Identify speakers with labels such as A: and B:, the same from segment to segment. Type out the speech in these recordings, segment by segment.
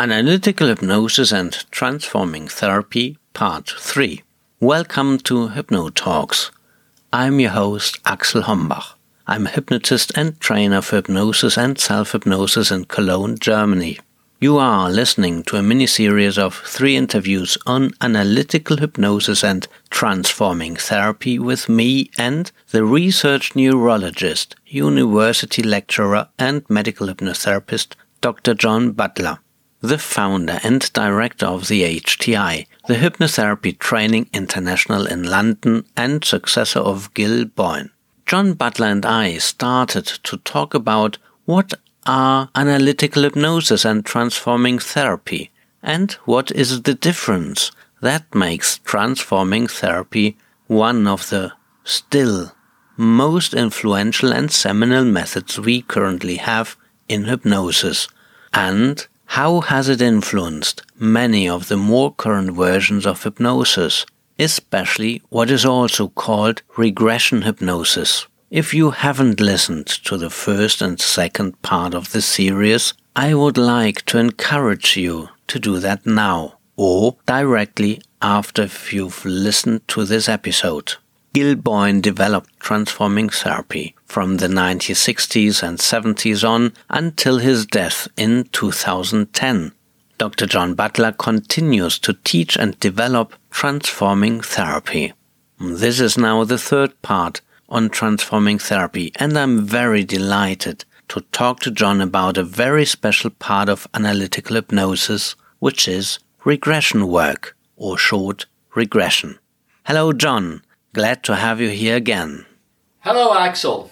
A: Analytical Hypnosis and Transforming Therapy, Part 3. Welcome to HypnoTalks. I'm your host, Axel Hombach. I'm a hypnotist and trainer for hypnosis and self hypnosis in Cologne, Germany. You are listening to a mini series of three interviews on analytical hypnosis and transforming therapy with me and the research neurologist, university lecturer, and medical hypnotherapist, Dr. John Butler the founder and director of the HTI, the Hypnotherapy Training International in London and successor of Gil Boyne. John Butler and I started to talk about what are analytical hypnosis and transforming therapy and what is the difference that makes transforming therapy one of the still most influential and seminal methods we currently have in hypnosis and how has it influenced many of the more current versions of hypnosis, especially what is also called regression hypnosis? If you haven't listened to the first and second part of the series, I would like to encourage you to do that now or directly after you've listened to this episode. Gil Boyne developed transforming therapy from the 1960s and 70s on until his death in 2010. Dr. John Butler continues to teach and develop transforming therapy. This is now the third part on transforming therapy, and I'm very delighted to talk to John about a very special part of analytical hypnosis, which is regression work, or short, regression. Hello, John. Glad to have you here again.
B: Hello, Axel.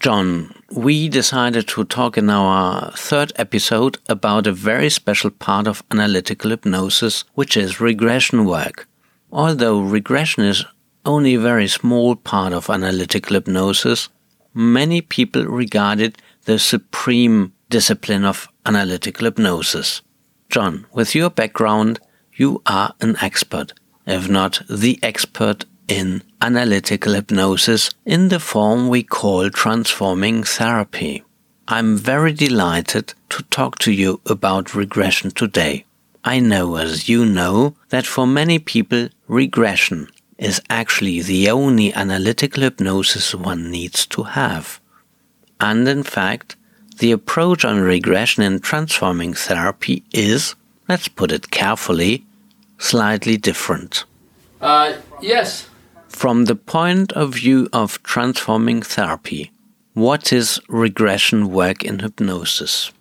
A: John, we decided to talk in our third episode about a very special part of analytical hypnosis, which is regression work. Although regression is only a very small part of analytical hypnosis, many people regard it the supreme discipline of analytical hypnosis. John, with your background, you are an expert, if not the expert in analytical hypnosis in the form we call transforming therapy. I'm very delighted to talk to you about regression today. I know, as you know, that for many people, regression is actually the only analytical hypnosis one needs to have. And in fact, the approach on regression in transforming therapy is, let's put it carefully, slightly different.
B: Uh, yes,
A: from the point of view of transforming therapy, what is regression work in hypnosis?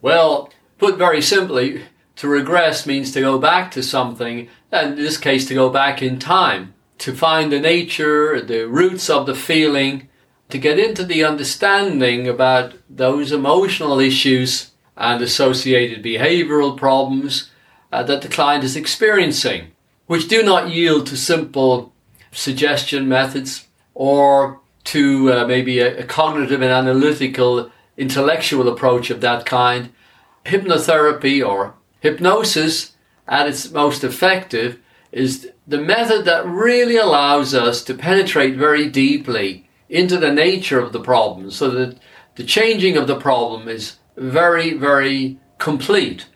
B: Well, put very simply, to regress means to go back to something, and in this case, to go back in time, to find the nature, the roots of the feeling, to get into the understanding about those emotional issues and associated behavioral problems uh, that the client is experiencing, which do not yield to simple suggestion methods or to uh, maybe a, a cognitive and analytical intellectual approach of that kind. Hypnotherapy or hypnosis at its most effective is the method that really allows us to penetrate very deeply into the nature of the problem so that the changing of the problem is very, very complete.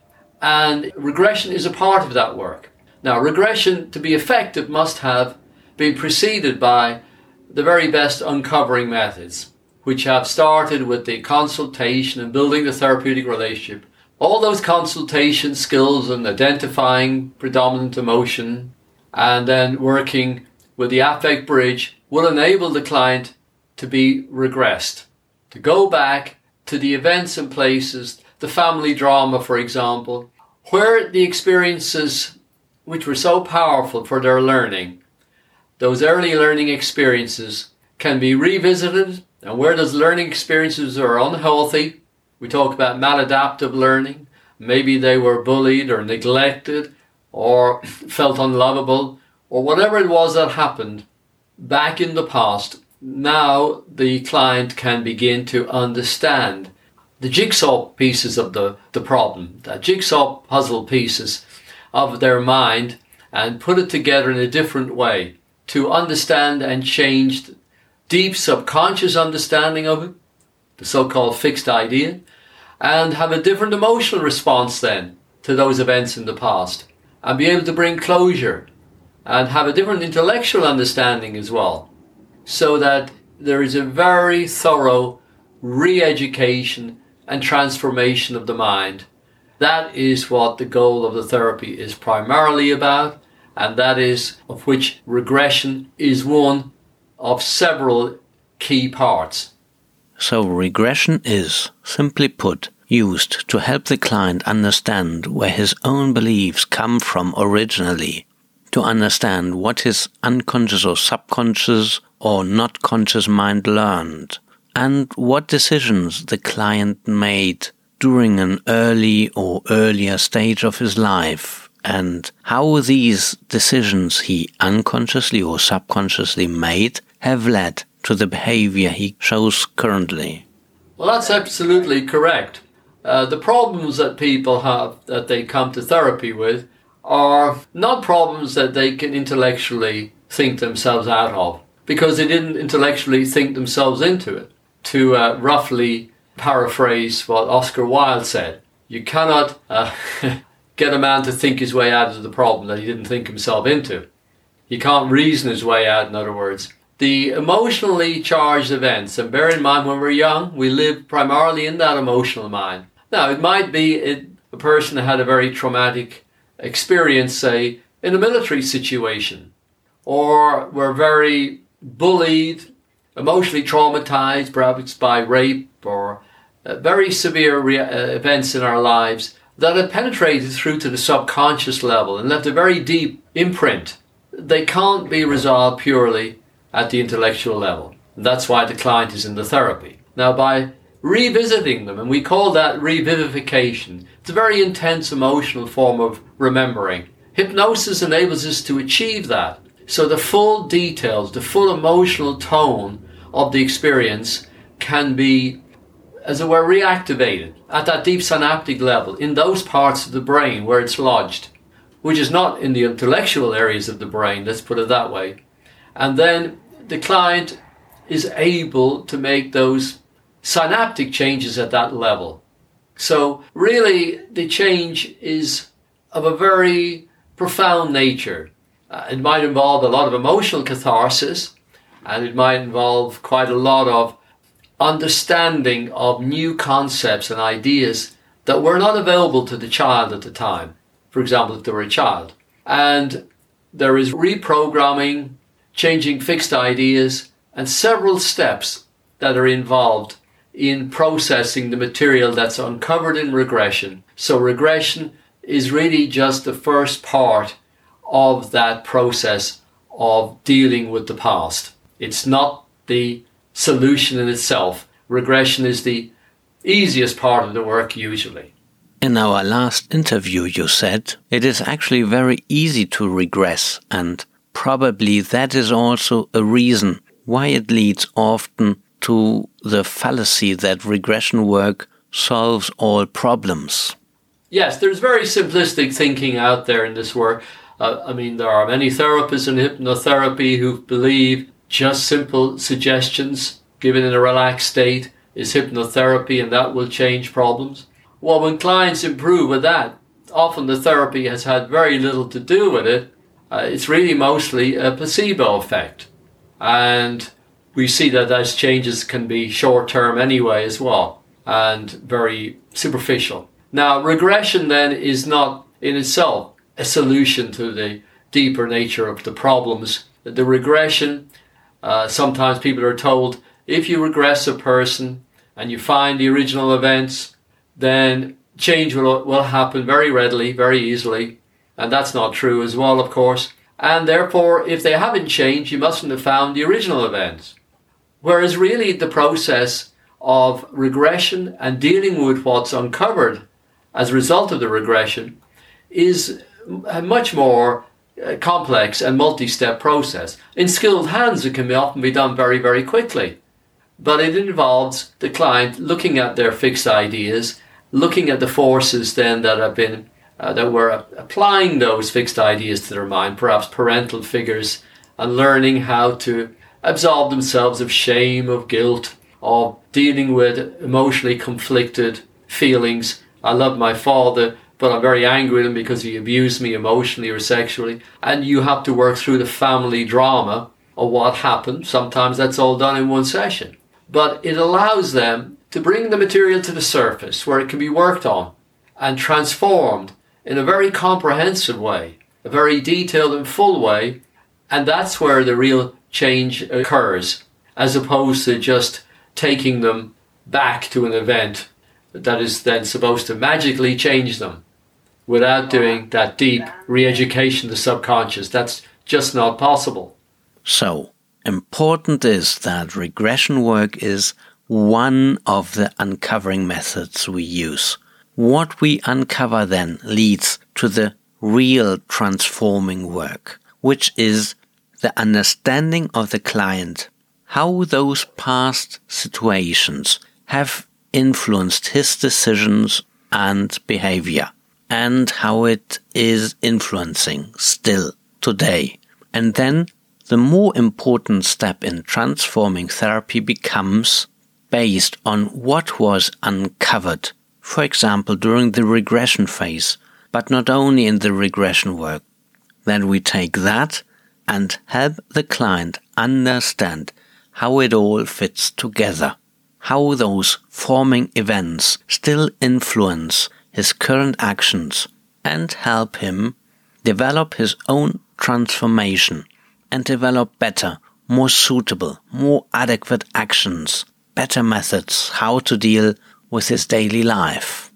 B: And regression is a part of that work. Now, regression to be effective must have been preceded by the very best uncovering methods, which have started with the consultation and building the therapeutic relationship. All those consultation skills and identifying predominant emotion and then working with the affect bridge will enable the client to be regressed, to go back to the events and places, the family drama, for example, where the experiences which were so powerful for their learning those early learning experiences can be revisited and where those learning experiences are unhealthy, we talk about maladaptive learning. Maybe they were bullied or neglected or felt unlovable or whatever it was that happened back in the past. Now the client can begin to understand the jigsaw pieces of the, the problem, the jigsaw puzzle pieces of their mind and put it together in a different way to understand and change deep subconscious understanding of it, the so-called fixed idea, and have a different emotional response then to those events in the past and be able to bring closure and have a different intellectual understanding as well. So that there is a very thorough re education and transformation of the mind. That is what the goal of the therapy is primarily about, and that is of which regression is one of several key parts.
A: So, regression is, simply put, used to help the client understand where his own beliefs come from originally, to understand what his unconscious or subconscious or not conscious mind learned, and what decisions the client made during an early or earlier stage of his life, and how these decisions he unconsciously or subconsciously made have led to the behavior he shows currently.
B: Well, that's absolutely correct. Uh, the problems that people have that they come to therapy with are not problems that they can intellectually think themselves out of because they didn't intellectually think themselves into it. To uh, roughly paraphrase what Oscar Wilde said, you cannot uh, get a man to think his way out of the problem that he didn't think himself into. He can't reason his way out, in other words. The emotionally charged events, and bear in mind when we're young, we live primarily in that emotional mind. Now, it might be it, a person that had a very traumatic experience, say, in a military situation, or were very bullied, emotionally traumatized, perhaps by rape or uh, very severe re- uh, events in our lives that have penetrated through to the subconscious level and left a very deep imprint. They can't be resolved purely at the intellectual level. That's why the client is in the therapy. Now, by revisiting them, and we call that revivification. It's a very intense emotional form of remembering. Hypnosis enables us to achieve that. So the full details, the full emotional tone of the experience can be, as it were, reactivated at that deep synaptic level in those parts of the brain where it's lodged, which is not in the intellectual areas of the brain, let's put it that way. And then the client is able to make those synaptic changes at that level. So really the change is of a very profound nature. Uh, it might involve a lot of emotional catharsis and it might involve quite a lot of understanding of new concepts and ideas that were not available to the child at the time. For example, if they were a child. And there is reprogramming, changing fixed ideas, and several steps that are involved in processing the material that's uncovered in regression. So regression is really just the first part of that process of dealing with the past. It's not the solution in itself. Regression is the easiest part of the work usually.
A: In our last interview, you said it is actually very easy to regress, and probably that is also a reason why it leads often to the fallacy that regression work solves all problems.
B: Yes, there's very simplistic thinking out there in this work. Uh, I mean, there are many therapists in hypnotherapy who believe just simple suggestions given in a relaxed state is hypnotherapy and that will change problems. Well, when clients improve with that, often the therapy has had very little to do with it. Uh, it's really mostly a placebo effect. And we see that those changes can be short term anyway as well and very superficial. Now, regression then is not in itself a solution to the deeper nature of the problems. The regression, uh, sometimes people are told if you regress a person and you find the original events, then change will, will happen very readily, very easily. And that's not true as well, of course. And therefore, if they haven't changed, you mustn't have found the original events. Whereas really the process of regression and dealing with what's uncovered as a result of the regression is much more complex and multi-step process. In skilled hands, it can be often be done very, very quickly. But it involves the client looking at their fixed ideas, looking at the forces then that have been uh, that were applying those fixed ideas to their mind, perhaps parental figures, and learning how to absolve themselves of shame, of guilt, of dealing with emotionally conflicted feelings. I love my father, but I'm very angry with him because he abused me emotionally or sexually. And you have to work through the family drama of what happened. Sometimes that's all done in one session. But it allows them to bring the material to the surface where it can be worked on and transformed in a very comprehensive way, a very detailed and full way. And that's where the real change occurs, as opposed to just taking them back to an event that is then supposed to magically change them without doing that deep re education of the subconscious. That's just not possible.
A: So, important is that regression work is one of the uncovering methods we use. What we uncover then leads to the real transforming work, which is the understanding of the client, how those past situations have influenced his decisions and behavior, and how it is influencing still today. And then the more important step in transforming therapy becomes based on what was uncovered, for example, during the regression phase, but not only in the regression work. Then we take that and help the client understand how it all fits together, how those forming events still influence his current actions, and help him develop his own transformation and develop better, more suitable, more adequate actions, better methods how to deal with his daily life.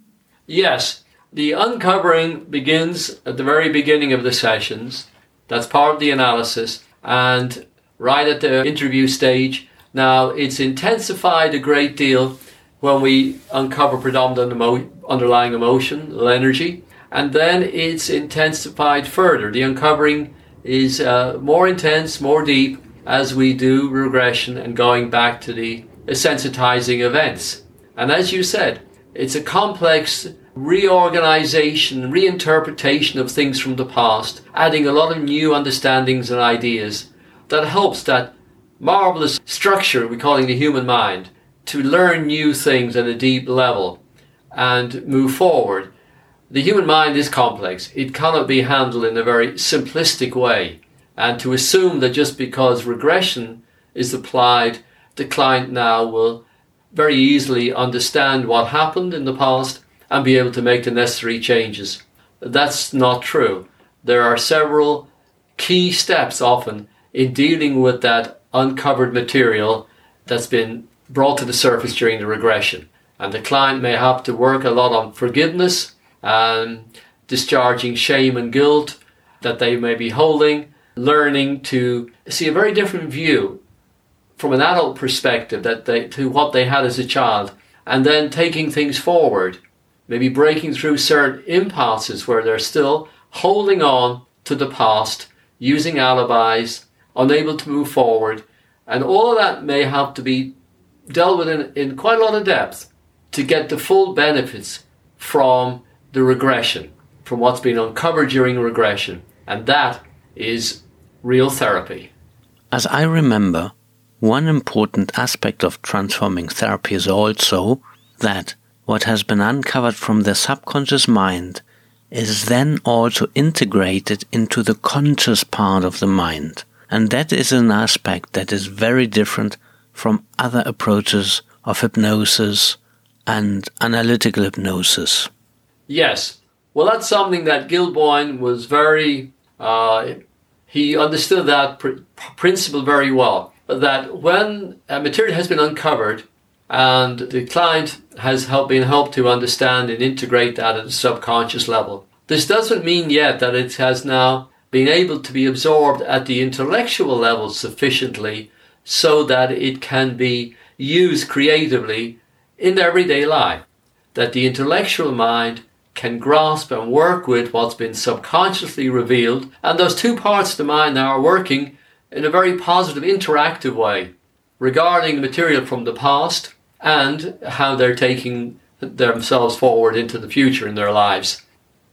B: Yes, the uncovering begins at the very beginning of the sessions that's part of the analysis. And right at the interview stage, now it's intensified a great deal when we uncover predominant emo- underlying emotion, energy, and then it's intensified further. The uncovering is uh, more intense, more deep as we do regression and going back to the sensitizing events. And as you said, it's a complex reorganization, reinterpretation of things from the past, adding a lot of new understandings and ideas that helps that marvelous structure we call the human mind to learn new things at a deep level and move forward. The human mind is complex. It cannot be handled in a very simplistic way. And to assume that just because regression is applied, the client now will very easily understand what happened in the past and be able to make the necessary changes. That's not true. There are several key steps often in dealing with that uncovered material that's been brought to the surface during the regression. And the client may have to work a lot on forgiveness and discharging shame and guilt that they may be holding, learning to see a very different view from an adult perspective that they, to what they had as a child, and then taking things forward maybe breaking through certain impasses where they're still holding on to the past, using alibis, unable to move forward. And all of that may have to be dealt with in, in quite a lot of depth to get the full benefits from the regression, from what's been uncovered during regression. And that is real therapy.
A: As I remember, one important aspect of transforming therapy is also that what has been uncovered from the subconscious mind is then also integrated into the conscious part of the mind. And that is an aspect that is very different from other approaches of hypnosis and analytical hypnosis.
B: Yes. Well, that's something that Gil Boyne was very, uh, he understood that pr- principle very well. That when a material has been uncovered, and the client has been helped to understand and integrate that at a subconscious level. This doesn't mean yet that it has now been able to be absorbed at the intellectual level sufficiently so that it can be used creatively in everyday life. That the intellectual mind can grasp and work with what's been subconsciously revealed, and those two parts of the mind now are working in a very positive, interactive way regarding the material from the past and how they're taking themselves forward into the future in their lives.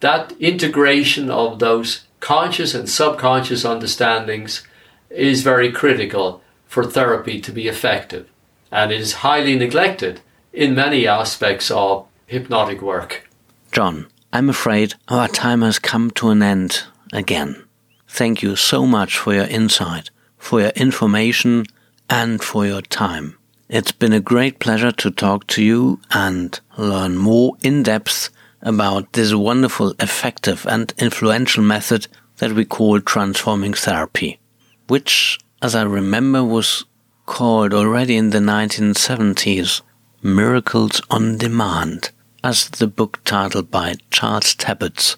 B: That integration of those conscious and subconscious understandings is very critical for therapy to be effective and it is highly neglected in many aspects of hypnotic work.
A: John, I'm afraid our time has come to an end again. Thank you so much for your insight, for your information, and for your time. It's been a great pleasure to talk to you and learn more in depth about this wonderful, effective, and influential method that we call transforming therapy, which, as I remember, was called already in the 1970s Miracles on Demand, as the book titled by Charles Tebbetts,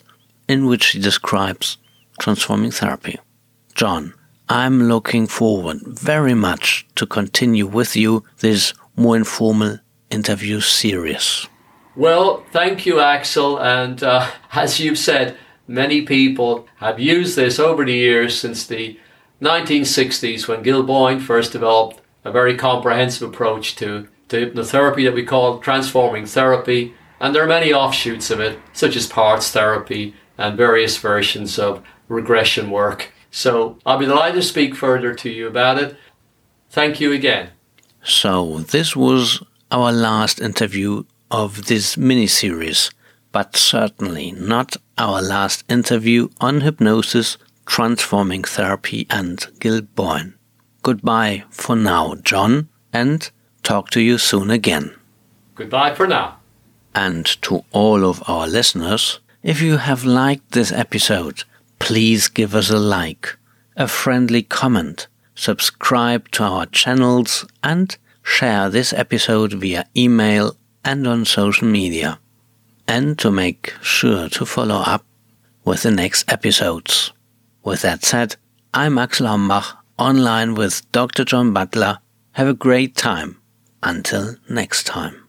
A: in which he describes transforming therapy. John, I'm looking forward very much to continue with you this more informal interview series.
B: Well, thank you, Axel. And uh, as you've said, many people have used this over the years since the 1960s when Gil Boyne first developed a very comprehensive approach to, to hypnotherapy that we call transforming therapy. And there are many offshoots of it, such as parts therapy and various versions of regression work. So I'll be delighted to speak further to you about it. Thank you again.
A: So, this was our last interview of this mini series, but certainly not our last interview on hypnosis, transforming therapy, and Gil Boyne. Goodbye for now, John, and talk to you soon again.
B: Goodbye for now.
A: And to all of our listeners, if you have liked this episode, please give us a like, a friendly comment, subscribe to our channels, and share this episode via email and on social media. And to make sure to follow up with the next episodes. With that said, I'm Axel Hombach, online with Dr. John Butler. Have a great time. Until next time.